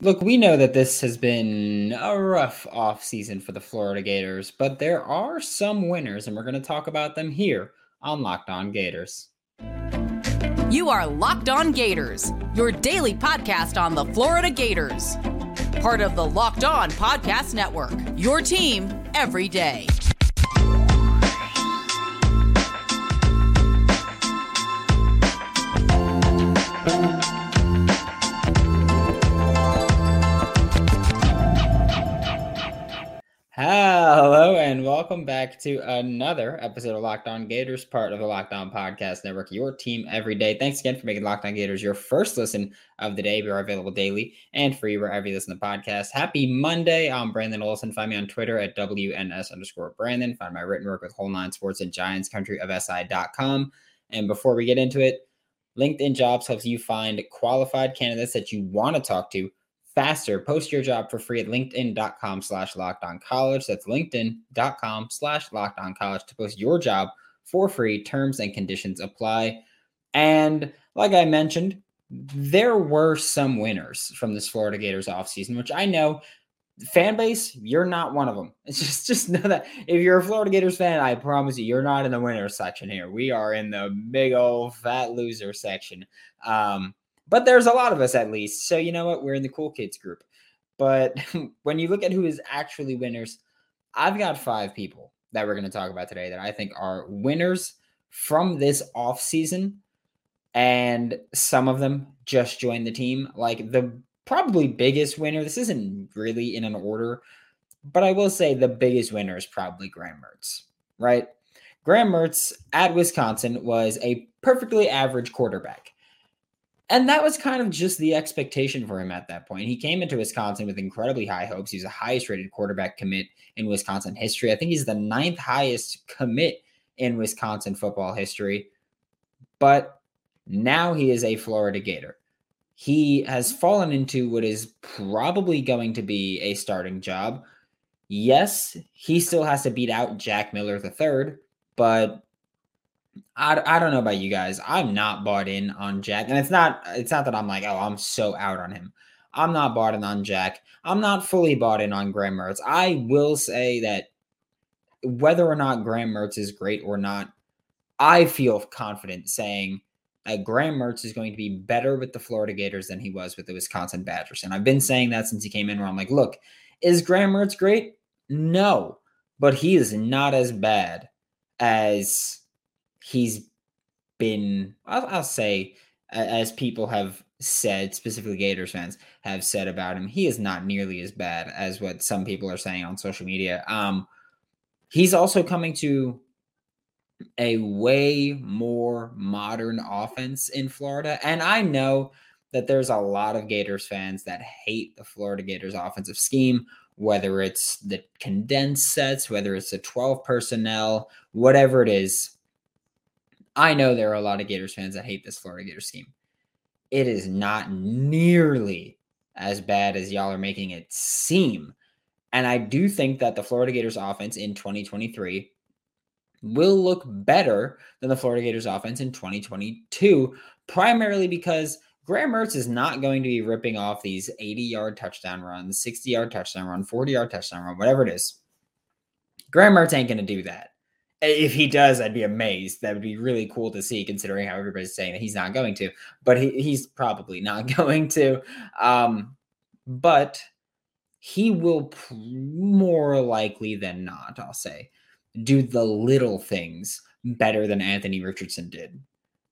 Look, we know that this has been a rough off season for the Florida Gators, but there are some winners, and we're going to talk about them here on Locked On Gators. You are Locked On Gators, your daily podcast on the Florida Gators. Part of the Locked On Podcast Network, your team every day. Hello and welcome back to another episode of Locked On Gators, part of the Locked On Podcast Network, your team every day. Thanks again for making Locked On Gators your first listen of the day. We are available daily and free wherever you listen to podcasts. Happy Monday. I'm Brandon Olson. Find me on Twitter at WNS underscore Brandon. Find my written work with Whole Nine Sports and Giants Country of SI.com. And before we get into it, LinkedIn Jobs helps you find qualified candidates that you want to talk to faster. Post your job for free at linkedin.com slash locked on college. That's linkedin.com slash locked on college to post your job for free. Terms and conditions apply. And like I mentioned, there were some winners from this Florida Gators offseason, which I know fan base, you're not one of them. It's just just know that if you're a Florida Gators fan, I promise you, you're not in the winner section here. We are in the big old fat loser section. Um, but there's a lot of us at least. So you know what? We're in the cool kids group. But when you look at who is actually winners, I've got five people that we're going to talk about today that I think are winners from this off season, and some of them just joined the team. Like the probably biggest winner. This isn't really in an order, but I will say the biggest winner is probably Graham Mertz, right? Graham Mertz at Wisconsin was a perfectly average quarterback. And that was kind of just the expectation for him at that point. He came into Wisconsin with incredibly high hopes. He's the highest rated quarterback commit in Wisconsin history. I think he's the ninth highest commit in Wisconsin football history. But now he is a Florida Gator. He has fallen into what is probably going to be a starting job. Yes, he still has to beat out Jack Miller III, but I, I don't know about you guys. I'm not bought in on Jack. And it's not it's not that I'm like, oh, I'm so out on him. I'm not bought in on Jack. I'm not fully bought in on Graham Mertz. I will say that whether or not Graham Mertz is great or not, I feel confident saying that Graham Mertz is going to be better with the Florida Gators than he was with the Wisconsin Badgers. And I've been saying that since he came in where I'm like, look, is Graham Mertz great? No, but he is not as bad as he's been, I'll, I'll say, as people have said, specifically Gators fans have said about him, he is not nearly as bad as what some people are saying on social media. Um, he's also coming to a way more modern offense in Florida. And I know that there's a lot of Gators fans that hate the Florida Gators offensive scheme, whether it's the condensed sets, whether it's the 12 personnel, whatever it is. I know there are a lot of Gators fans that hate this Florida Gators scheme. It is not nearly as bad as y'all are making it seem. And I do think that the Florida Gators offense in 2023 will look better than the Florida Gators offense in 2022, primarily because Graham Mertz is not going to be ripping off these 80 yard touchdown runs, 60 yard touchdown run, 40 yard touchdown run, whatever it is. Graham Mertz ain't going to do that if he does, I'd be amazed. That would be really cool to see, considering how everybody's saying that he's not going to. But he, he's probably not going to. Um, but he will more likely than not, I'll say, do the little things better than Anthony Richardson did.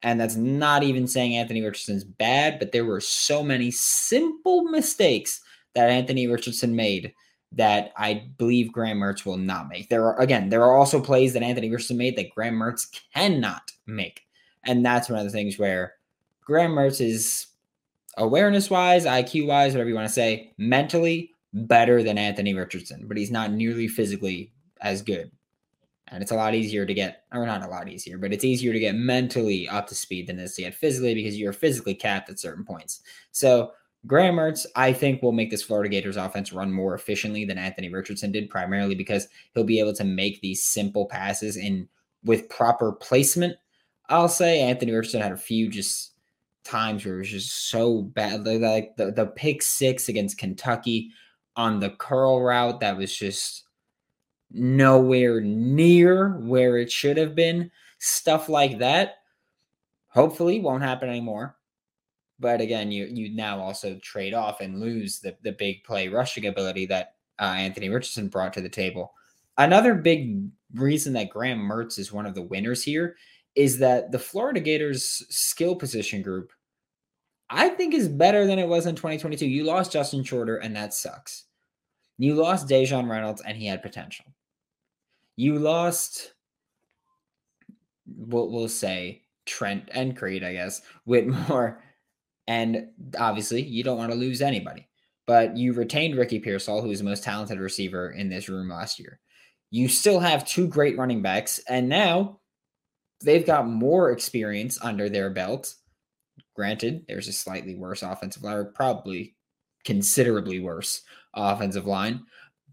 And that's not even saying Anthony Richardson's bad, but there were so many simple mistakes that Anthony Richardson made that I believe Graham Mertz will not make. There are again, there are also plays that Anthony Richardson made that Graham Mertz cannot make. And that's one of the things where Graham Mertz is awareness wise, IQ wise, whatever you want to say, mentally better than Anthony Richardson, but he's not nearly physically as good. And it's a lot easier to get, or not a lot easier, but it's easier to get mentally up to speed than it is to get physically because you're physically capped at certain points. So Graham Mertz, I think, will make this Florida Gators offense run more efficiently than Anthony Richardson did, primarily because he'll be able to make these simple passes in with proper placement. I'll say Anthony Richardson had a few just times where it was just so bad. Like the, the pick six against Kentucky on the curl route that was just nowhere near where it should have been. Stuff like that. Hopefully won't happen anymore. But again, you you now also trade off and lose the, the big play rushing ability that uh, Anthony Richardson brought to the table. Another big reason that Graham Mertz is one of the winners here is that the Florida Gators skill position group, I think, is better than it was in 2022. You lost Justin Shorter, and that sucks. You lost Daejon Reynolds, and he had potential. You lost, we'll, we'll say, Trent and Creed, I guess, Whittemore. And obviously, you don't want to lose anybody. But you retained Ricky Pearsall, who is the most talented receiver in this room last year. You still have two great running backs, and now they've got more experience under their belt. Granted, there's a slightly worse offensive line, probably considerably worse offensive line,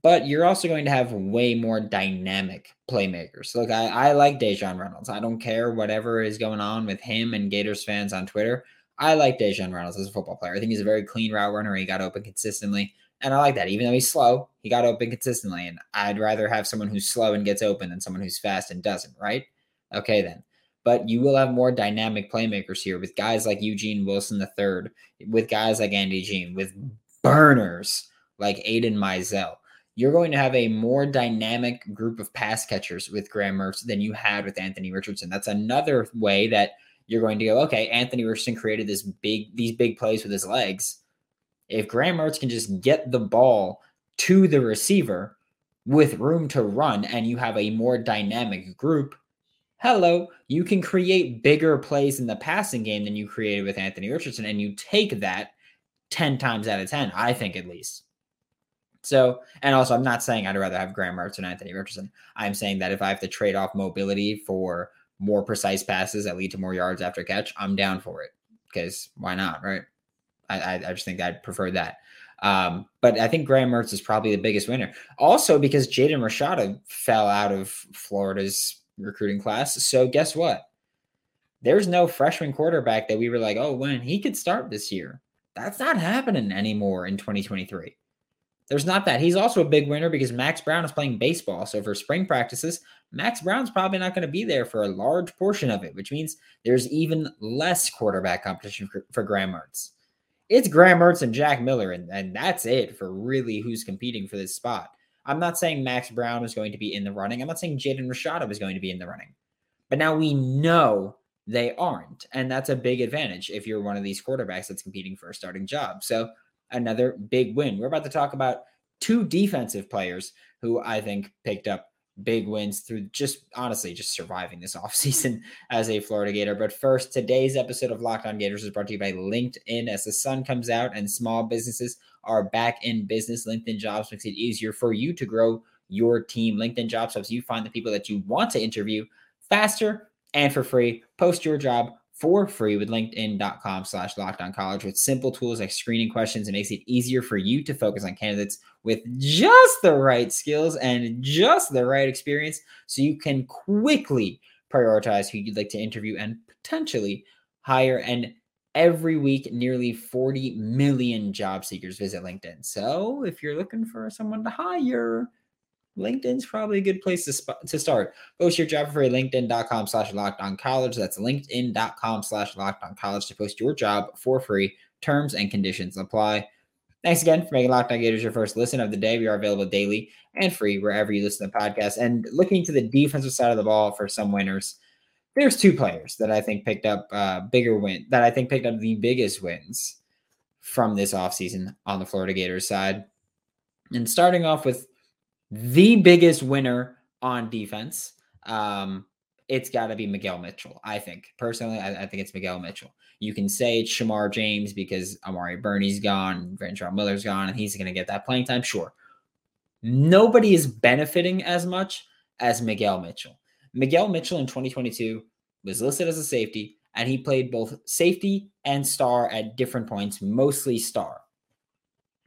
but you're also going to have way more dynamic playmakers. Look, I, I like Daejon Reynolds. I don't care whatever is going on with him and Gators fans on Twitter. I like Daejon Reynolds as a football player. I think he's a very clean route runner. He got open consistently. And I like that. Even though he's slow, he got open consistently. And I'd rather have someone who's slow and gets open than someone who's fast and doesn't, right? Okay, then. But you will have more dynamic playmakers here with guys like Eugene Wilson III, with guys like Andy Jean, with burners like Aidan Mizell. You're going to have a more dynamic group of pass catchers with Graham Mertz than you had with Anthony Richardson. That's another way that you're going to go, okay, Anthony Richardson created this big these big plays with his legs. If Graham Mertz can just get the ball to the receiver with room to run and you have a more dynamic group, hello, you can create bigger plays in the passing game than you created with Anthony Richardson. And you take that 10 times out of 10, I think at least. So, and also, I'm not saying I'd rather have Graham Mertz and Anthony Richardson. I'm saying that if I have to trade off mobility for more precise passes that lead to more yards after catch, I'm down for it because why not, right? I, I, I just think I'd prefer that. Um, but I think Graham Mertz is probably the biggest winner. Also, because Jaden Rashada fell out of Florida's recruiting class. So guess what? There's no freshman quarterback that we were like, oh, when he could start this year. That's not happening anymore in 2023. There's not that. He's also a big winner because Max Brown is playing baseball. So for spring practices, Max Brown's probably not going to be there for a large portion of it, which means there's even less quarterback competition for, for Graham Mertz. It's Graham Mertz and Jack Miller, and, and that's it for really who's competing for this spot. I'm not saying Max Brown is going to be in the running. I'm not saying Jaden Rashada is going to be in the running. But now we know they aren't. And that's a big advantage if you're one of these quarterbacks that's competing for a starting job. So another big win. We're about to talk about two defensive players who I think picked up big wins through just honestly just surviving this offseason as a Florida Gator. But first, today's episode of Locked On Gators is brought to you by LinkedIn. As the sun comes out and small businesses are back in business, LinkedIn Jobs makes it easier for you to grow your team. LinkedIn Jobs helps you find the people that you want to interview faster and for free. Post your job for free with linkedin.com slash locked on college with simple tools like screening questions. It makes it easier for you to focus on candidates with just the right skills and just the right experience so you can quickly prioritize who you'd like to interview and potentially hire. And every week, nearly 40 million job seekers visit LinkedIn. So if you're looking for someone to hire, LinkedIn's probably a good place to, sp- to start. Post your job for free LinkedIn.com slash locked on college. That's LinkedIn.com slash locked on college to post your job for free. Terms and conditions apply. Thanks again for making Locked On Gators your first listen of the day. We are available daily and free wherever you listen to podcasts. And looking to the defensive side of the ball for some winners, there's two players that I think picked up uh, bigger win that I think picked up the biggest wins from this offseason on the Florida Gators side. And starting off with the biggest winner on defense. Um, it's got to be Miguel Mitchell. I think personally, I, I, think it's Miguel Mitchell. You can say it's Shemar James because Amari Burney's gone, Ventrell Miller's gone, and he's going to get that playing time. Sure. Nobody is benefiting as much as Miguel Mitchell. Miguel Mitchell in 2022 was listed as a safety, and he played both safety and star at different points, mostly star.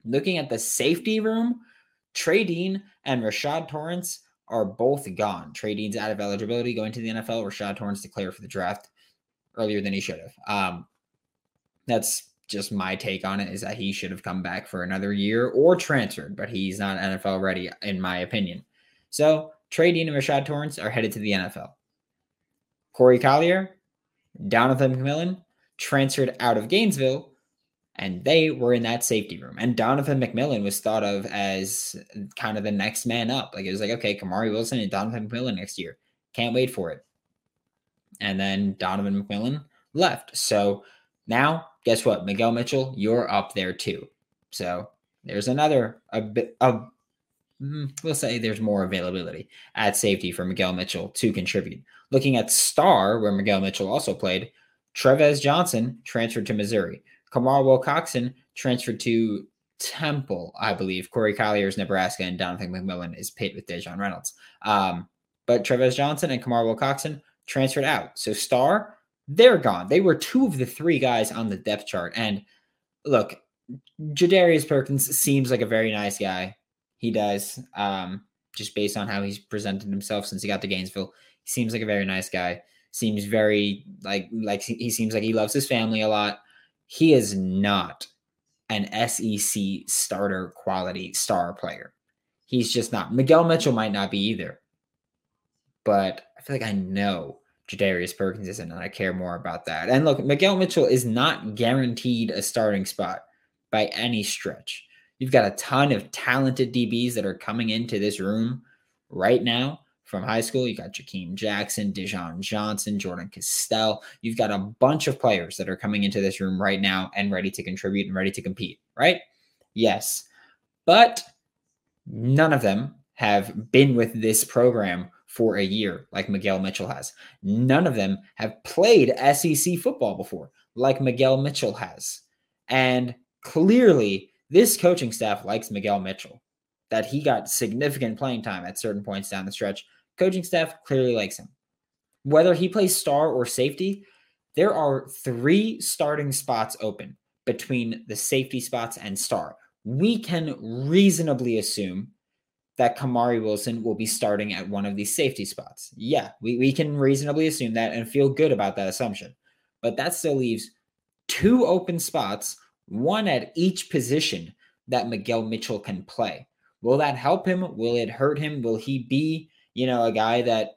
Looking at the safety room, Trey Dean and Rashad Torrence are both gone. Trey Dean's out of eligibility going to the NFL. Rashad Torrence declared for the draft earlier than he should have. Um, That's just my take on it is that he should have come back for another year or transferred, but he's not NFL ready, in my opinion. So Trey Dean and Rashad Torrence are headed to the NFL. Corey Collier, Donovan McMillon transferred out of Gainesville, and they were in that safety room. And Donovan McMillon was thought of as kind of the next man up. Like it was like, okay, Kamari Wilson and Donovan McMillon next year. Can't wait for it. And then Donovan McMillon left. So now, guess what? Miguel Mitchell, you're up there too. So there's another a bit of mm, we'll say there's more availability at safety for Miguel Mitchell to contribute. Looking at star, where Miguel Mitchell also played, Trevez Johnson transferred to Missouri. Kamar Wilcoxon transferred to Temple, I believe. Corey Collier is Nebraska, and Donovan McMillon is paid with Daejon Reynolds. Um, but Trevez Johnson and Kamar Wilcoxon transferred out. So Star, they're gone. They were two of the three guys on the depth chart. And look, Jadarius Perkins seems like a very nice guy. He does. Um, just based on how he's presented himself since he got to Gainesville. He seems like a very nice guy. Seems very like like he seems like he loves his family a lot. He is not an SEC starter quality star player. He's just not. Miguel Mitchell might not be either. But I feel like I know Jadarius Perkins isn't, and I care more about that. And look, Miguel Mitchell is not guaranteed a starting spot by any stretch. You've got a ton of talented DBs that are coming into this room right now from high school. You got Jakeem Jackson, Dijon Johnson, Jordan Castell. You've got a bunch of players that are coming into this room right now and ready to contribute and ready to compete, right? Yes. But none of them have been with this program for a year like Miguel Mitchell has. None of them have played SEC football before like Miguel Mitchell has. And clearly, this coaching staff likes Miguel Mitchell, that he got significant playing time at certain points down the stretch. Coaching staff clearly likes him. Whether he plays star or safety, there are three starting spots open between the safety spots and star. We can reasonably assume that Kamari Wilson will be starting at one of these safety spots. Yeah, we, we can reasonably assume that and feel good about that assumption. But that still leaves two open spots, one at each position that Miguel Mitchell can play. Will that help him? Will it hurt him? Will he be, you know, a guy that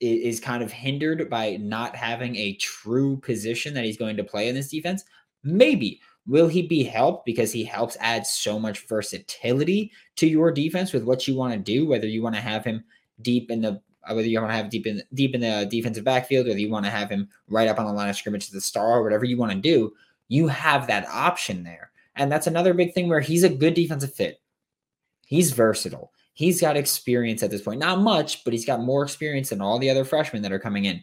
is kind of hindered by not having a true position that he's going to play in this defense? Maybe. Will he be helped because he helps add so much versatility to your defense with what you want to do? Whether you want to have him deep in the whether you want to have deep in deep in the defensive backfield, whether you want to have him right up on the line of scrimmage as the star, whatever you want to do, you have that option there. And that's another big thing where he's a good defensive fit. He's versatile. He's got experience at this point. Not much, but he's got more experience than all the other freshmen that are coming in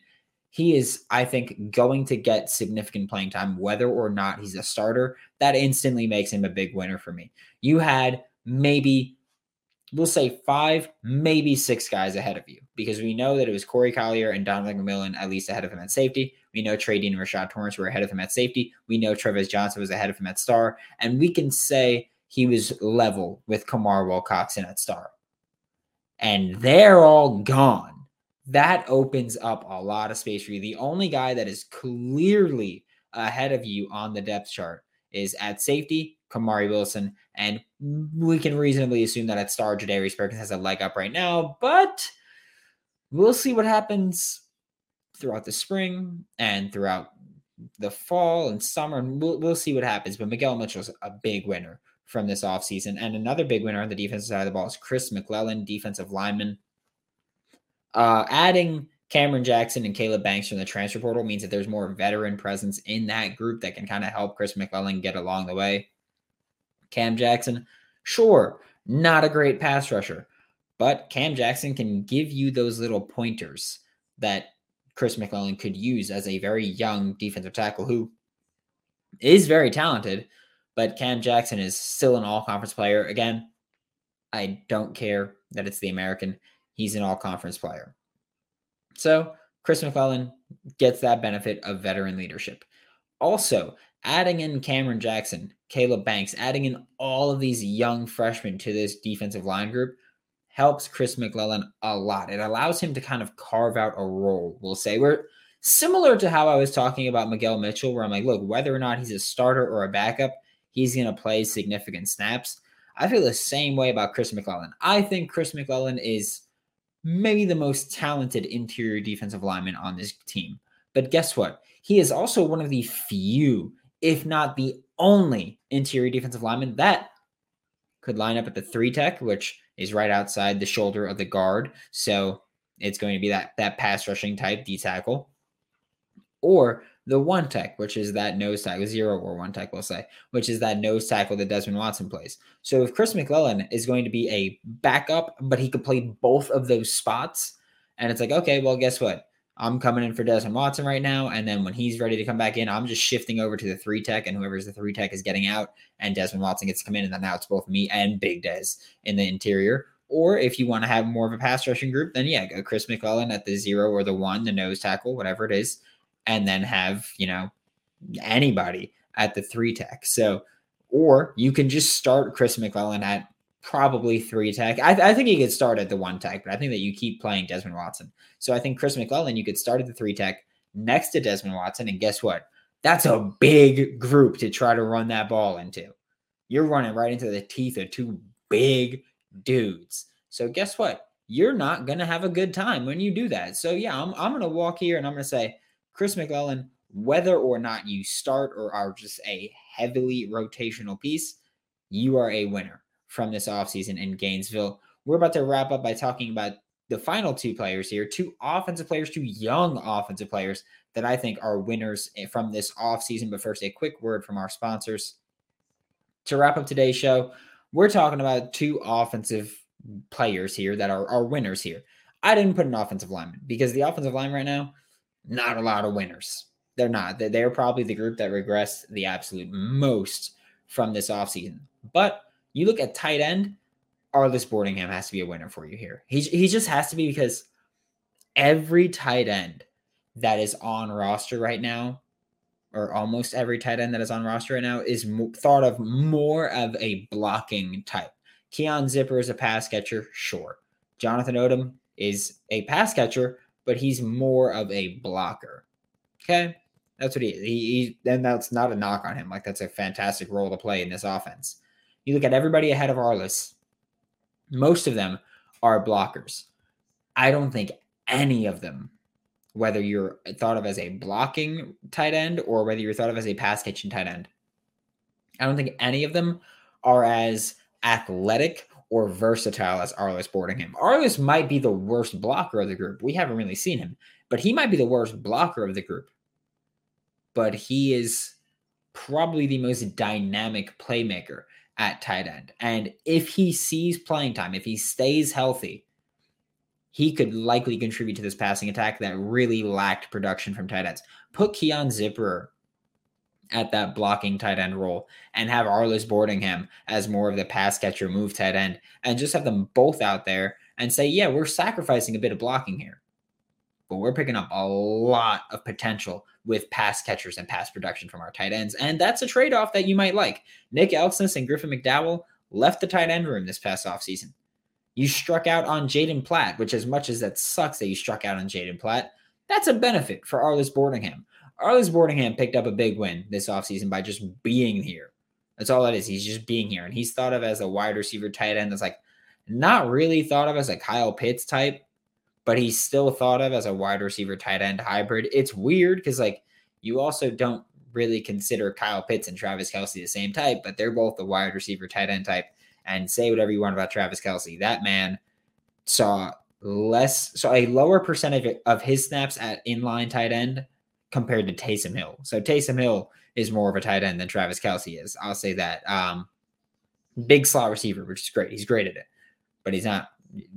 he is, I think, going to get significant playing time, whether or not he's a starter. That instantly makes him a big winner for me. You had maybe, we'll say five, maybe six guys ahead of you because we know that it was Corey Collier and Donovan McMillon at least ahead of him at safety. We know Trey Dean and Rashad Torrence were ahead of him at safety. We know Trevez Johnson was ahead of him at star. And we can say he was level with Kamar Wilcoxon at star. And they're all gone that opens up a lot of space for you. The only guy that is clearly ahead of you on the depth chart is at safety, Kamari Wilson. And we can reasonably assume that at star, Jadarius Perkins has a leg up right now, but we'll see what happens throughout the spring and throughout the fall and summer. And we'll, we'll see what happens. But Miguel Mitchell's a big winner from this offseason. And another big winner on the defensive side of the ball is Chris McClellan, defensive lineman. Uh, adding Cameron Jackson and Caleb Banks from the transfer portal means that there's more veteran presence in that group that can kind of help Chris McClellan get along the way. Cam Jackson, sure, not a great pass rusher, but Cam Jackson can give you those little pointers that Chris McClellan could use as a very young defensive tackle who is very talented, but Cam Jackson is still an all conference player. Again, I don't care that it's the American he's an all conference player. So Chris McClellan gets that benefit of veteran leadership. Also, adding in Cameron Jackson, Caleb Banks, adding in all of these young freshmen to this defensive line group helps Chris McClellan a lot. It allows him to kind of carve out a role, we'll say, We're Similar to how I was talking about Miguel Mitchell, where I'm like, look, whether or not he's a starter or a backup, he's going to play significant snaps. I feel the same way about Chris McClellan. I think Chris McClellan is maybe the most talented interior defensive lineman on this team. But guess what? He is also one of the few, if not the only interior defensive lineman that could line up at the three tech, which is right outside the shoulder of the guard. So it's going to be that that pass rushing type D tackle, or the one tech, which is that nose tackle, zero or one tech, we'll say, which is that nose tackle that Desmond Watson plays. So if Chris McClellan is going to be a backup, but he could play both of those spots, and it's like, okay, well, guess what? I'm coming in for Desmond Watson right now. And then when he's ready to come back in, I'm just shifting over to the three tech, and whoever's the three tech is getting out, and Desmond Watson gets to come in. And then now it's both me and Big Des in the interior. Or if you want to have more of a pass rushing group, then yeah, go Chris McClellan at the zero or the one, the nose tackle, whatever it is, and then have, you know, anybody at the three tech. So, or you can just start Chris McClellan at probably three tech. I, I, think he could start at the one tech, but I think that you keep playing Desmond Watson. So I think Chris McClellan, you could start at the three tech next to Desmond Watson. And guess what? That's a big group to try to run that ball into. You're running right into the teeth of two big dudes. So guess what? You're not going to have a good time when you do that. So yeah, I'm, I'm going to walk here and I'm going to say, Chris McClellan, whether or not you start or are just a heavily rotational piece, you are a winner from this offseason in Gainesville. We're about to wrap up by talking about the final two players here, two offensive players, two young offensive players that I think are winners eh, from this offseason. But first, a quick word from our sponsors. To wrap up today's show, we're talking about two offensive players here that are, are winners here. I didn't put an offensive lineman because the offensive line right now, not a lot of winners. They're not. They're probably the group that regressed the absolute most from this offseason. But you look at tight end, Arlis Boardingham has to be a winner for you here. He, he just has to be because every tight end that is on roster right now, or almost every tight end that is on roster right now, is thought of more of a blocking type. Keon Zipper is a pass catcher, sure. Jonathan Odom is a pass catcher, but he's more of a blocker. Okay. That's what he is. He, he and that's not a knock on him. Like that's a fantastic role to play in this offense. You look at everybody ahead of Arlis, most of them are blockers. I don't think any of them, whether you're thought of as a blocking tight end or whether you're thought of as a pass catching tight end, I don't think any of them are as athletic or versatile as Arlis Boardingham. Arlis might be the worst blocker of the group. We haven't really seen him, but he might be the worst blocker of the group. But he is probably the most dynamic playmaker at tight end. And if he sees playing time, if he stays healthy, he could likely contribute to this passing attack that really lacked production from tight ends. Put Keon Zipper at that blocking tight end role and have Arlis Boardingham as more of the pass catcher move tight end and just have them both out there and say, yeah, we're sacrificing a bit of blocking here, but we're picking up a lot of potential with pass catchers and pass production from our tight ends. And that's a trade off that you might like. Nick Elksnis and Griffin McDowell left the tight end room this past offseason. You struck out on Jaden Platt, which, as much as that sucks that you struck out on Jaden Platt, that's a benefit for Arlis Boardingham. Arlis Boardingham picked up a big win this offseason by just being here. That's all that is. He's just being here. And he's thought of as a wide receiver tight end that's like not really thought of as a Kyle Pitts type, but he's still thought of as a wide receiver tight end hybrid. It's weird because like you also don't really consider Kyle Pitts and Travis Kelce the same type, but they're both the wide receiver tight end type. And say whatever you want about Travis Kelce. that man saw less, so a lower percentage of his snaps at inline tight end compared to Taysom Hill. So Taysom Hill is more of a tight end than Travis Kelce is. I'll say that. Um, big slot receiver, which is great. He's great at it, but he's not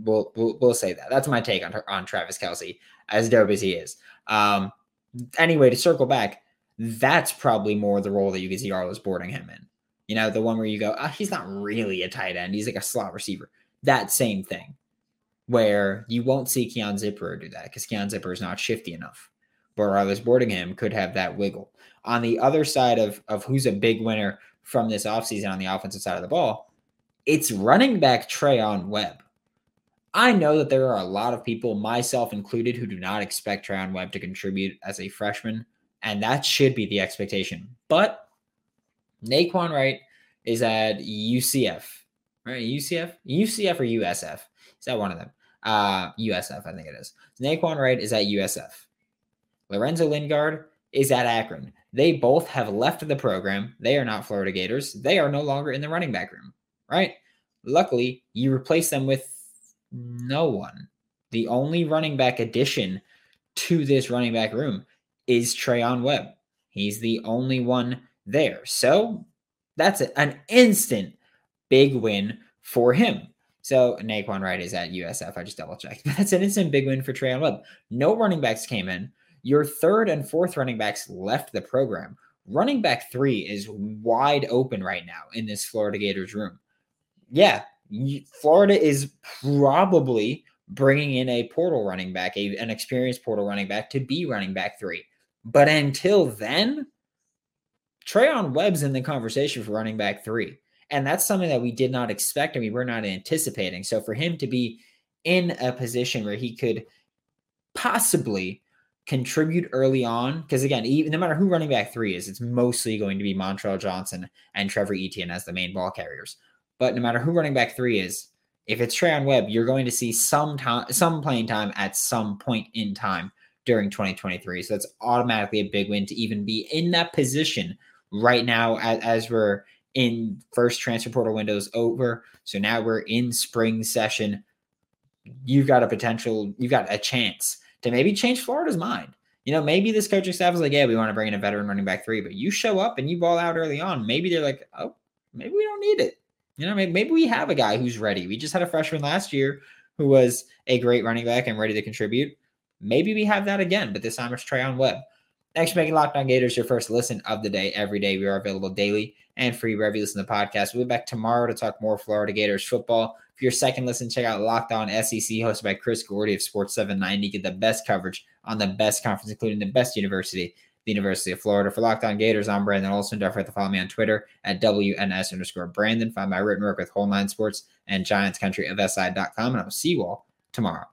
We'll, we'll, we'll say that. That's my take on on Travis Kelce, as dope as he is. Um, anyway, to circle back, that's probably more the role that you can see Arlis Boardingham in. You know, the one where you go, oh, he's not really a tight end; he's like a slot receiver. That same thing, where you won't see Keon Zipper do that because Keon Zipper is not shifty enough. But Arlis Boardingham could have that wiggle. On the other side of of who's a big winner from this offseason on the offensive side of the ball, it's running back Treyaun Webb. I know that there are a lot of people, myself included, who do not expect Treyaun Webb to contribute as a freshman, and that should be the expectation. But Nay'Quan Wright is at UCF, right? UCF, UCF or USF? Is that one of them? Uh, USF, I think it is. Nay'Quan Wright is at USF. Lorenzo Lingard is at Akron. They both have left the program. They are not Florida Gators. They are no longer in the running back room, right? Luckily, you replace them with no one. The only running back addition to this running back room is Treyaun Webb. He's the only one there. So that's an instant big win for him. So Nay'Quan Wright is at USF. I just double checked. That's an instant big win for Treyaun Webb. No running backs came in. Your third and fourth running backs left the program. Running back three is wide open right now in this Florida Gators room. Yeah, Florida is probably bringing in a portal running back, a, an experienced portal running back to be running back three. But until then, Treyaun Webb's in the conversation for running back three. And that's something that we did not expect and we were not anticipating. So for him to be in a position where he could possibly contribute early on, because again, even, no matter who running back three is, it's mostly going to be Montrell Johnson and Trevor Etienne as the main ball carriers. But no matter who running back three is, if it's Treyaun Webb, you're going to see some time, some playing time at some point in time during 2023. So that's automatically a big win to even be in that position right now as, as we're in first transfer portal windows over. So now we're in spring session. You've got a potential, you've got a chance to maybe change Florida's mind. You know, maybe this coaching staff is like, yeah, we want to bring in a veteran running back three, but you show up and you ball out early on. Maybe they're like, oh, maybe we don't need it. You know, maybe, maybe we have a guy who's ready. We just had a freshman last year who was a great running back and ready to contribute. Maybe we have that again, but this time it's Treyaun Webb. Thanks for making Locked On Gators your first listen of the day every day. We are available daily and free wherever you listen to the podcast. We'll be back tomorrow to talk more Florida Gators football. For your second listen, check out Locked On SEC, hosted by Chris Gordy of Sports 790. Get the best coverage on the best conference, including the best university, the University of Florida. For Locked On Gators, I'm Brandon Olson. Don't forget to follow me on Twitter at WNS underscore Brandon. Find my written work with Whole Nine Sports and Giants Country of SI.com. And I will see you all tomorrow.